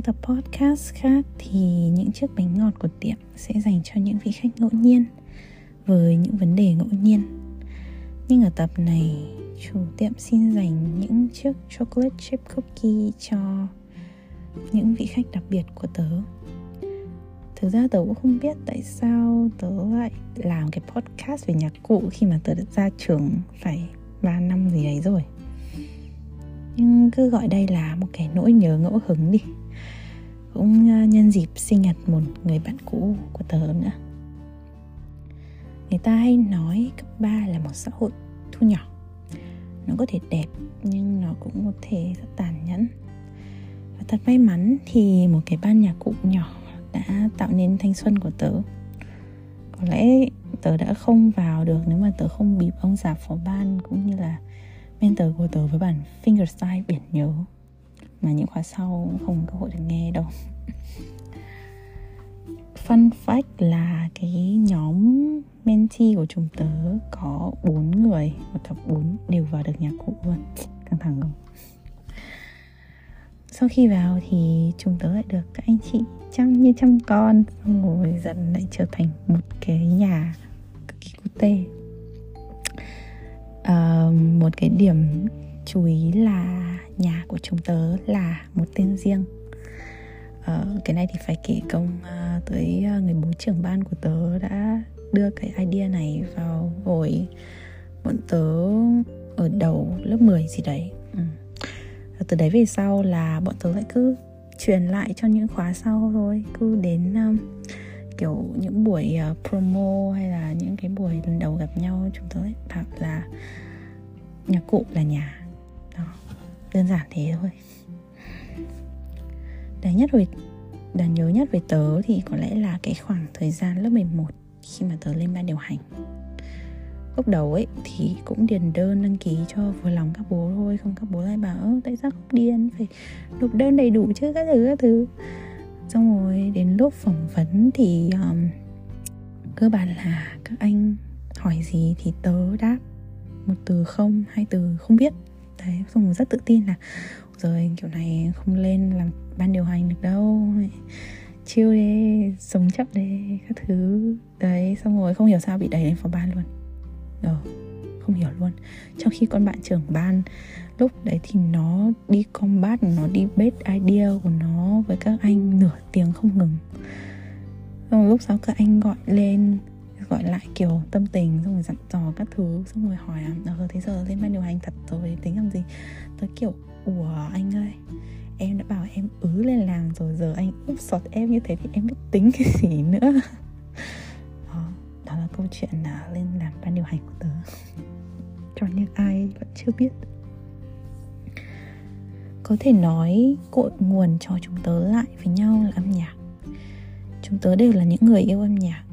những tập podcast khác thì những chiếc bánh ngọt của tiệm sẽ dành cho những vị khách ngẫu nhiên với những vấn đề ngẫu nhiên. Nhưng ở tập này, chủ tiệm xin dành những chiếc chocolate chip cookie cho những vị khách đặc biệt của tớ. Thực ra tớ cũng không biết tại sao tớ lại làm cái podcast về nhạc cụ khi mà tớ đã ra trường phải 3 năm gì đấy rồi nhưng cứ gọi đây là một cái nỗi nhớ ngẫu hứng đi cũng à, nhân dịp sinh nhật một người bạn cũ của tớ nữa. Người ta hay nói cấp 3 là một xã hội thu nhỏ. Nó có thể đẹp, nhưng nó cũng có thể rất tàn nhẫn. Và thật may mắn thì một cái ban nhạc cụ nhỏ đã tạo nên thanh xuân của tớ. Có lẽ tớ đã không vào được nếu mà tớ không bịp ông già phó ban cũng như là mentor của tớ với bản fingerstyle biển nhớ mà những khóa sau không có cơ hội được nghe đâu. Fun fact là cái nhóm mentee của chúng tớ có bốn người và cả bốn đều vào được nhạc cụ luôn. Căng thẳng không? Sau khi vào thì chúng tớ lại được các anh chị chăm như chăm con ngồi dần lại trở thành một cái nhà cực kỳ cute. À, một cái điểm chú ý là nhà của chúng tớ là một tên riêng. Ờ, cái này thì phải kể công uh, tới uh, người bố trưởng ban của tớ đã đưa cái idea này vào hồi bọn tớ ở đầu lớp 10 gì đấy. Ừ. từ đấy về sau là bọn tớ lại cứ truyền lại cho những khóa sau thôi. Cứ đến um, kiểu những buổi uh, promo hay là những cái buổi lần đầu gặp nhau chúng tớ lại bảo là nhà cụ là nhà đơn giản thế thôi. Đáng nhất về đáng nhớ nhất về tớ thì có lẽ là cái khoảng thời gian lớp 11 khi mà tớ lên ban điều hành. Lúc đầu ấy thì cũng điền đơn đăng ký cho vừa lòng các bố thôi không các bố lại bảo tại sao không điền? Phải nộp đơn đầy đủ chứ các thứ các thứ. Xong rồi đến lúc phỏng vấn thì um, cơ bản là các anh hỏi gì thì tớ đáp một từ không hai từ không biết đấy xong rồi rất tự tin là, rồi, kiểu này không lên làm ban điều hành được đâu chiêu đi, sống chậm đi, các thứ. Đấy, xong rồi không hiểu sao bị đẩy lên phòng ban luôn. Ờ không hiểu luôn. Trong khi con bạn trưởng ban, lúc đấy thì nó đi combat, nó đi bết idea của nó với các anh nửa tiếng không ngừng. Xong lúc sau các anh gọi lên gọi lại kiểu tâm tình xong rồi dặn dò các thứ xong rồi hỏi ờ thế giờ lên ban điều hành thật rồi tính làm gì? Tớ kiểu ủa anh ơi em đã bảo em ứ lên làm rồi giờ anh úp sọt em như thế thì em biết tính cái gì nữa. Đó, đó là câu chuyện là lên làm ban điều hành của tớ. Cho những ai vẫn chưa biết. Có thể nói cội nguồn cho chúng tớ lại với nhau là âm nhạc. Chúng tớ đều là những người yêu âm nhạc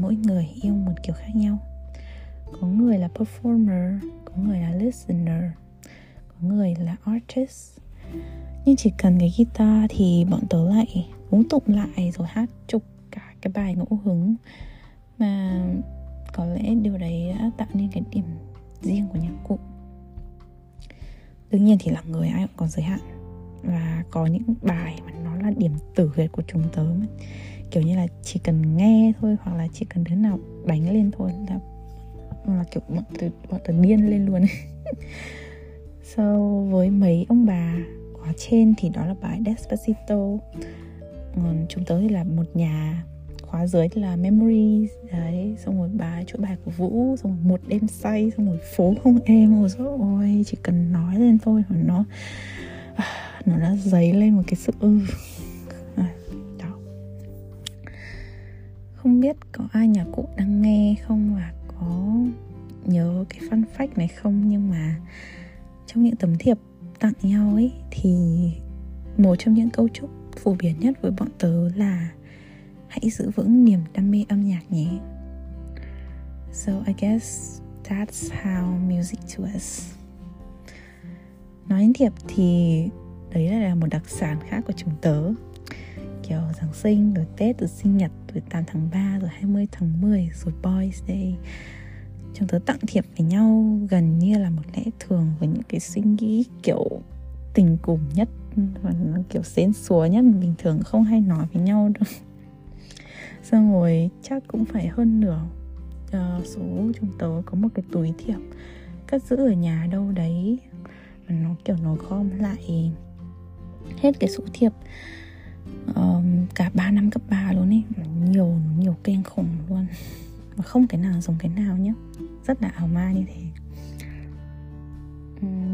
mỗi người yêu một kiểu khác nhau. Có người là performer, có người là listener, có người là artist. Nhưng chỉ cần cái guitar thì bọn tớ lại uống tụng lại rồi hát chục cả cái bài ngẫu hứng. Mà có lẽ điều đấy đã tạo nên cái điểm riêng của nhạc cụ. Đương nhiên thì là người ai cũng có giới hạn. Và có những bài mà nó là điểm tử huyệt của chúng tớ kiểu như là chỉ cần nghe thôi hoặc là chỉ cần đứa nào đánh lên thôi là là kiểu bọn tớ, bọn tớ điên lên luôn. So với mấy ông bà ở trên thì đó là bài Despacito. Còn chúng tớ thì là một nhà khóa dưới thì là memories. Đấy xong rồi bài chuỗi bài của vũ xong rồi một đêm say xong rồi phố không em. Rồi ôi chỉ cần nói lên thôi mà nó nó đã dấy lên một cái sự ư. Không biết có ai nhà cụ đang nghe không và có nhớ cái fun fact này không nhưng mà trong những tấm thiệp tặng nhau ấy thì một trong những câu chúc phổ biến nhất với bọn tớ là hãy giữ vững niềm đam mê âm nhạc nhé. So i guess that's how music to us. Nói đến thiệp thì đấy là một đặc sản khác của chúng tớ. Kiểu Giáng sinh, rồi Tết, rồi sinh nhật, 18 tháng 3, rồi 20 tháng 10, rồi Boys Day. Chúng tớ tặng thiệp với nhau gần như là một lẽ thường với những cái suy nghĩ kiểu tình cùng nhất và nó kiểu xến xúa nhất bình thường không hay nói với nhau đâu. Xong rồi chắc cũng phải hơn nửa uh, số chúng tớ có một cái túi thiệp cất giữ ở nhà đâu đấy. Và nó kiểu nó gom lại hết cái số thiệp. Um, cả 3 năm cấp 3 luôn ấy nhiều nhiều kênh khủng luôn. Mà không cái nào giống cái nào nhá. Rất là ảo ma như thế.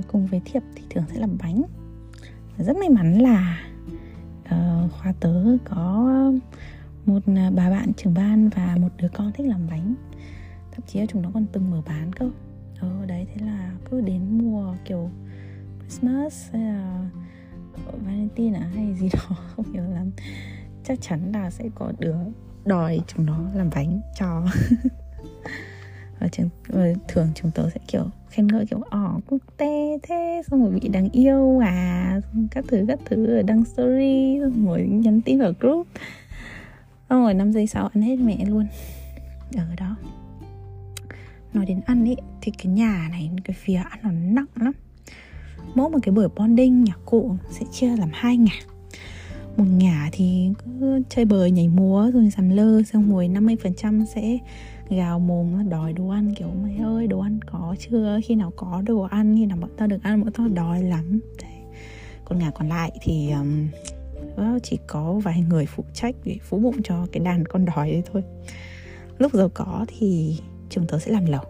Cùng với thiệp thì thường sẽ làm bánh. Rất may mắn là ờ, uh, khoa tớ có một à, bà bạn trưởng ban và một đứa con thích làm bánh. Thậm chí là chúng nó còn từng mở bán cơ. Ờ đấy thế là cứ đến mùa kiểu Christmas hay là Valentine à hay gì đó không hiểu lắm chắc chắn là sẽ có đứa đòi chúng nó làm bánh cho. Và, chúng, và thường chúng tớ sẽ kiểu khen ngợi kiểu ỏ cũng tê thế xong rồi bị đáng yêu à xong các thứ các thứ ở đăng story xong rồi nhắn tin vào group. Xong rồi năm giây sau ăn hết mẹ luôn. Ở đó. Nói đến ăn ý thì cái nhà này cái phía ăn nó nặng lắm. Mỗi một cái buổi bonding nhà cụ sẽ chia làm hai ngày một ngả thì cứ chơi bời nhảy múa rồi sầm lơ xong rồi 50% sẽ gào mồm đòi đồ ăn kiểu mày ơi đồ ăn có chưa? Khi nào có đồ ăn khi nào bọn tao được ăn bọn tao đói lắm. Đấy. còn ngả còn lại thì um, chỉ có vài người phụ trách để phú bụng cho cái đàn con đói đấy thôi. Lúc giàu có thì chúng tớ sẽ làm lẩu.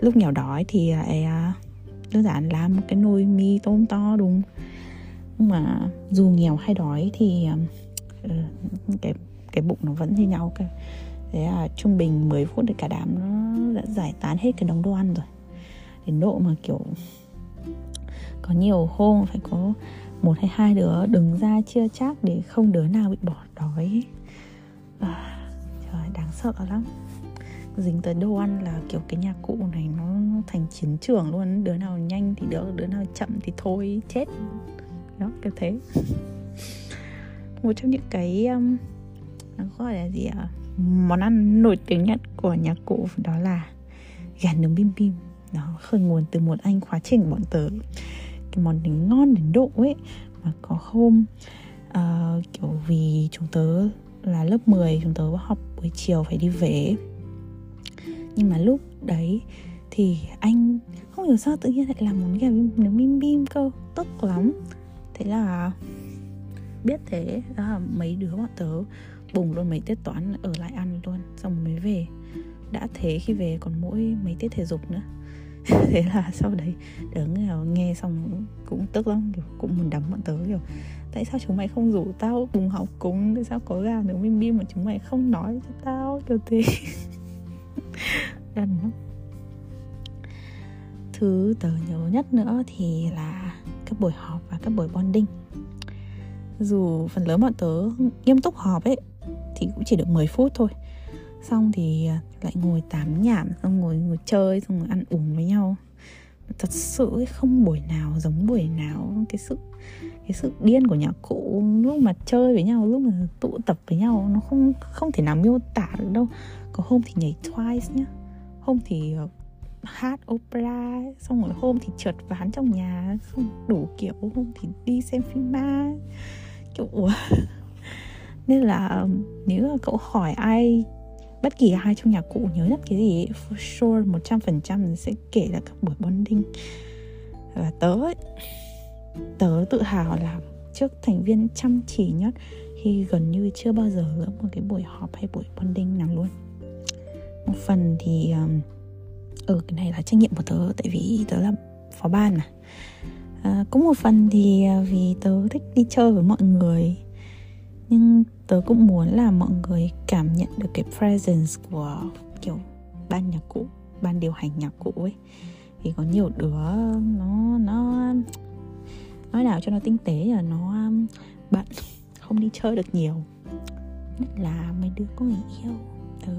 Lúc nghèo đói thì lại à, đơn giản làm một cái nồi mì tôm to đúng mà dù nghèo hay đói thì uh, cái cái bụng nó vẫn như nhau cái thế là trung bình 10 phút thì cả đám nó đã giải tán hết cái đống đồ ăn rồi. Đến độ mà kiểu có nhiều hôm phải có một hay hai đứa đứng ra chia chác để không đứa nào bị bỏ đói. À, trời đáng sợ lắm. Dính tới đồ ăn là kiểu cái nhà cụ này nó thành chiến trường luôn. Đứa nào nhanh thì đỡ đứa nào chậm thì thôi chết đó kiểu thế. Một trong những cái um, nó gọi là gì ạ? Món ăn nổi tiếng nhất của nhà cụ đó là gà nướng bim bim. Nó khởi nguồn từ một anh khóa trình bọn tớ. Cái món này ngon đến độ ấy mà có hôm uh, kiểu vì chúng tớ là lớp 10 chúng tớ học buổi chiều phải đi về. Nhưng mà lúc đấy thì anh không hiểu sao tự nhiên lại làm món gà nướng bim bim cơ. Tức lắm thế là biết thế. Là mấy đứa bọn tớ bùng luôn mấy tiết toán ở lại ăn luôn, xong mới về. Đã thế khi về còn mỗi mấy tiết thể dục nữa. Thế là sau đấy đứa nghe xong cũng tức lắm, kiểu cũng muốn đấm bọn tớ, kiểu, tại sao chúng mày không rủ tao cùng học cùng? Tại sao có gà nướng bim bim mà chúng mày không nói cho tao? Kiểu thế. Đần lắm. Thứ tớ nhớ nhất nữa thì là các buổi họp và các buổi bonding. Dù phần lớn bọn tớ nghiêm túc họp ấy, thì cũng chỉ được 10 phút thôi. Xong thì à, lại ngồi tám nhảm, xong ngồi ngồi chơi, xong ngồi ăn uống với nhau. Thật sự không buổi nào giống buổi nào. Cái sự cái sự điên của nhà cụ lúc mà chơi với nhau, lúc mà tụ tập với nhau, nó không không thể nào miêu tả được đâu. Có hôm thì nhảy twice nhá. Hôm thì à, hát opera xong rồi hôm thì trượt ván trong nhà không đủ kiểu hôm thì đi xem phim ma. Kiểu ủa. Nên là um, nếu là cậu hỏi ai bất kỳ ai trong nhà cụ nhớ nhất cái gì for sure một trăm phần trăm sẽ kể là các buổi bonding. Và tớ ấy, tớ tự hào là trước thành viên chăm chỉ nhất khi gần như chưa bao giờ gỡ một cái buổi họp hay buổi bonding nào luôn. Một phần thì um, ừ cái này là trách nhiệm của tớ tại vì tớ là phó ban mà. À, cũng một phần thì à, vì tớ thích đi chơi với mọi người nhưng tớ cũng muốn là mọi người cảm nhận được cái presence của kiểu ban nhạc cụ ban điều hành nhạc cụ ấy. Thì có nhiều đứa nó nó nói nào cho nó tinh tế là nó bạn bận không đi chơi được nhiều. Nhất là mấy đứa có người yêu. Ừ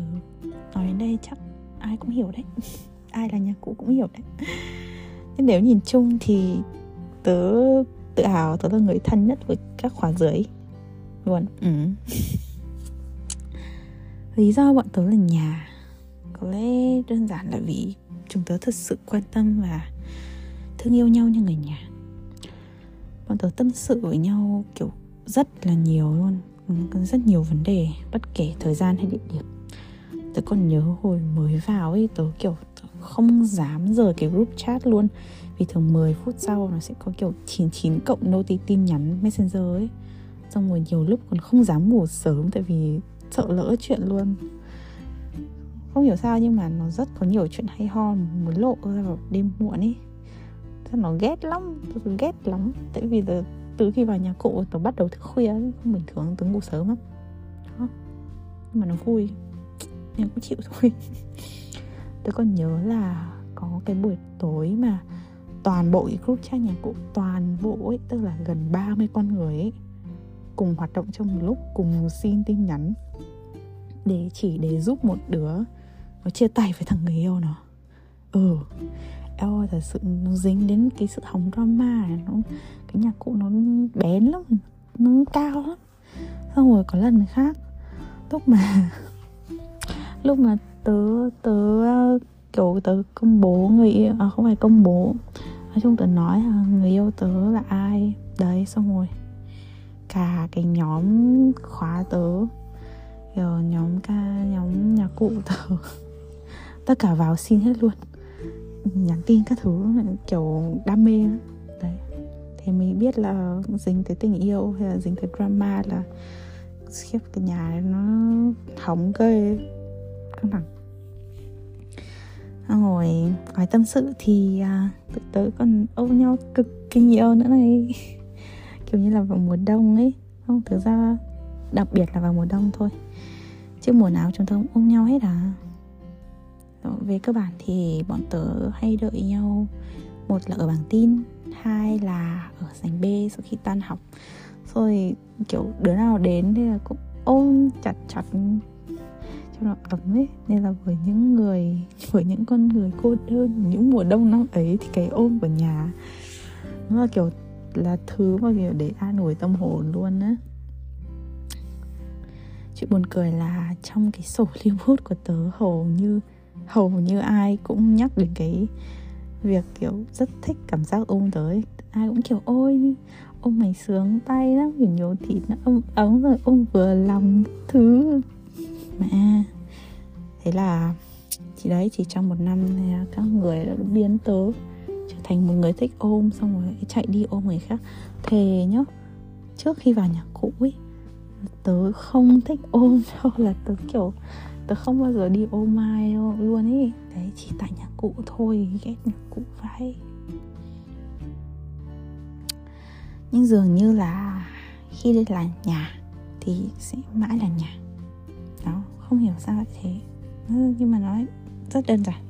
nói đến đây chắc ai cũng hiểu đấy. ai là nhà cũ cũng hiểu đấy. Nhưng nếu nhìn chung thì tớ tự hào, tớ là người thân nhất với các khóa dưới. Luôn. Ừ. lý do bọn tớ là nhà. Có lẽ đơn giản là vì chúng tớ thật sự quan tâm và thương yêu nhau như người nhà. Bọn tớ tâm sự với nhau, kiểu, rất là nhiều luôn. Rất nhiều vấn đề, bất kể thời gian hay địa điểm. Tớ còn nhớ hồi mới vào ấy, tớ, kiểu không dám rời cái group chat luôn. Vì thường 10 phút sau nó sẽ có kiểu 99 cộng noti tin nhắn messenger ấy. Xong rồi nhiều lúc còn không dám ngủ sớm tại vì sợ lỡ chuyện luôn. Không hiểu sao nhưng mà nó rất có nhiều chuyện hay ho muốn lộ ra vào đêm muộn ấy. Thế nó ghét lắm tôi ghét lắm. Tại vì từ, từ khi vào nhà cụ tôi bắt đầu thức khuya không bình thường tớ ngủ sớm lắm. Đó. nhưng mà nó vui. Em cũng chịu thôi. tôi còn nhớ là có cái buổi tối mà toàn bộ cái group chat nhà cụ, toàn bộ ấy, tức là gần 30 con người ấy, cùng hoạt động trong một lúc, cùng xin tin nhắn để chỉ để giúp một đứa nó chia tay với thằng người yêu nó. Ừ eo thật sự nó dính đến cái sự hóng drama này, nó, cái nhạc cụ nó bén lắm, nó cao lắm. Xong rồi có lần khác, lúc mà lúc mà tớ tớ ờ, kiểu tớ công bố người yêu à không phải công bố. Nói chung tớ nói là người yêu tớ là ai? Đấy, xong rồi. Cả cái nhóm khóa tớ, kiểu nhóm ca, nhóm nhạc cụ tớ, tất cả vào xin hết luôn. Nhắn tin các thứ, kiểu đam mê. Đấy. Thì mình biết là dính tới tình yêu hay là dính tới drama là khiếp, cái nhà nó hỏng ghê căng thẳng ngồi nói tâm sự thì à, tụi tớ còn ôm nhau cực kỳ nhiều nữa này. Kiểu như là vào mùa đông ấy. Không thực ra đặc biệt là vào mùa đông thôi. Chứ mùa nào chúng tôi cũng ôm nhau hết à. Về cơ bản thì bọn tớ hay đợi nhau một là ở bảng tin hai là ở sảnh B sau khi tan học. Rồi kiểu đứa nào đến thì là cũng ôm chặt chặt cho nó ấm ấy. Nên là với những người, với những con người cô đơn, những mùa đông năm ấy thì cái ôm của nhà nó là kiểu là thứ mà kiểu để an ủi tâm hồn luôn á. Chuyện buồn cười là trong cái sổ lưu bút của tớ hầu như hầu như ai cũng nhắc đến cái việc kiểu rất thích cảm giác ôm tới ai cũng kiểu, ôi, ôm mày sướng tay lắm, kiểu nhiều thịt nó ôm ống rồi ôm vừa lòng thứ mẹ thế là chị đấy chỉ trong một năm các người đã biến tớ trở thành một người thích ôm, xong rồi chạy đi ôm người khác. Thề nhá, trước khi vào nhà cũ ấy tớ không thích ôm đâu, là tớ kiểu, tớ không bao giờ đi ôm ai đâu, luôn ấy đấy, chỉ tại nhà cũ thôi, ghét nhà cũ vậy nhưng dường như là khi đây là nhà thì sẽ mãi là nhà đó, không hiểu sao lại thế. Ừ, nhưng mà nói rất đơn giản.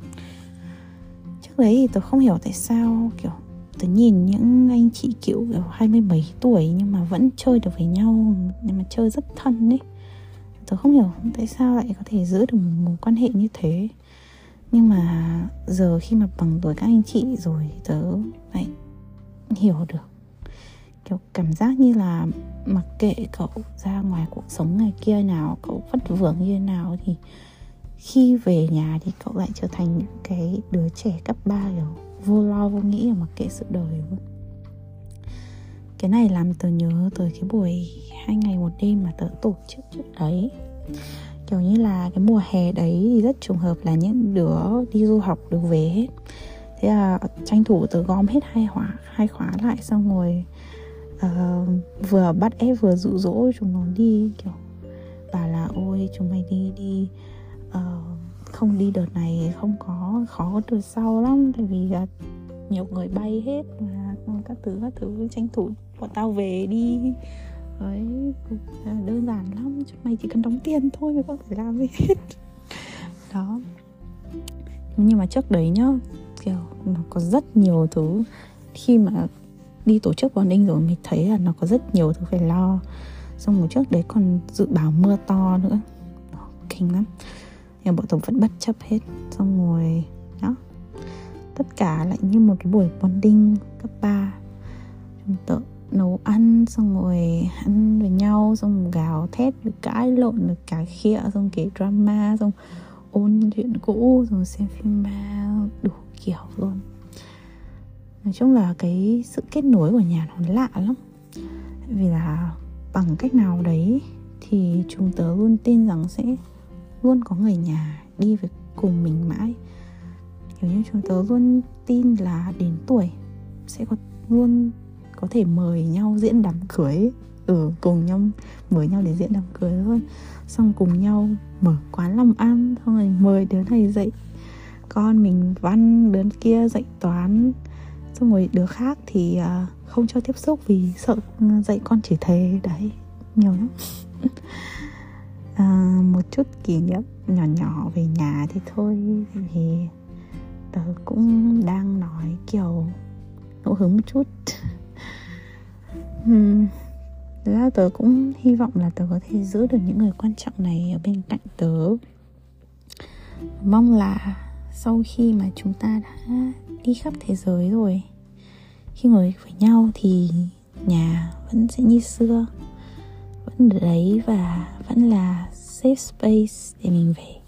Trước đấy thì tôi không hiểu tại sao, kiểu tôi nhìn những anh chị kiểu kiểu hai mươi bảy tuổi nhưng mà vẫn chơi được với nhau, nhưng mà chơi rất thân ấy. Tôi không hiểu tại sao lại có thể giữ được một mối quan hệ như thế. Nhưng mà giờ khi mà bằng tuổi các anh chị rồi, tớ lại hiểu được kiểu cảm giác như là mặc kệ cậu ra ngoài cuộc sống ngày kia nào, cậu vất vưởng như thế nào thì khi về nhà thì cậu lại trở thành những cái đứa trẻ cấp 3 kiểu vô lo vô nghĩ mặc kệ sự đời luôn. Cái này làm tớ nhớ tới cái buổi hai ngày một đêm mà tớ tổ chức trước đấy. Kiểu như là cái mùa hè đấy thì rất trùng hợp là những đứa đi du học được về hết. Thế là tranh thủ tớ gom hết hai khóa hai khóa lại xong rồi uh, vừa bắt ép vừa dụ dỗ chúng nó đi kiểu bảo là ôi chúng mày đi đi. Uh, không đi đợt này không có khó có đợt sau lắm tại vì uh, nhiều người bay hết mà các thứ các thứ tranh thủ bọn tao về đi. Đấy đơn giản lắm chúng mày chỉ cần đóng tiền thôi mày không phải làm gì hết. Đó. Nhưng mà trước đấy nhá kiểu nó có rất nhiều thứ. Khi mà đi tổ chức bonding rồi, mình thấy là nó có rất nhiều thứ phải lo. Xong một trước đấy còn dự báo mưa to nữa. Kinh lắm. Nhưng bọn tôi vẫn bất chấp hết. Xong rồi, đó. Tất cả lại như một cái buổi bonding cấp 3 chúng tự nấu ăn, xong rồi ăn với nhau, xong gào thét được cãi lộn được cả khịa, xong kể drama, xong ôn chuyện cũ xong xem phim ma, đủ kiểu luôn nói chung là cái sự kết nối của nhà nó lạ lắm. Vì là bằng cách nào đấy thì chúng tớ luôn tin rằng sẽ luôn có người nhà đi với cùng mình mãi. Kiểu như chúng tớ luôn tin là đến tuổi sẽ có luôn có thể mời nhau diễn đám cưới. Ừ cùng nhau, mời nhau để diễn đám cưới thôi xong cùng nhau mở quán làm ăn, xong rồi mời đứa này dạy con mình văn, đứa kia dạy toán xong rồi đứa khác thì uh, không cho tiếp xúc vì sợ ừ, dạy con chỉ thế đấy nhiều lắm. À, một chút kỷ niệm nhỏ nhỏ về nhà thì thôi. Vì tớ cũng đang nói kiểu ngẫu hứng một chút. Uhm, ra tớ cũng hy vọng là tớ có thể giữ được những người quan trọng này ở bên cạnh tớ. Mong là sau khi mà chúng ta đã đi khắp thế giới rồi, khi ngồi với nhau thì nhà vẫn sẽ như xưa, vẫn ở đấy và vẫn là safe space để mình về.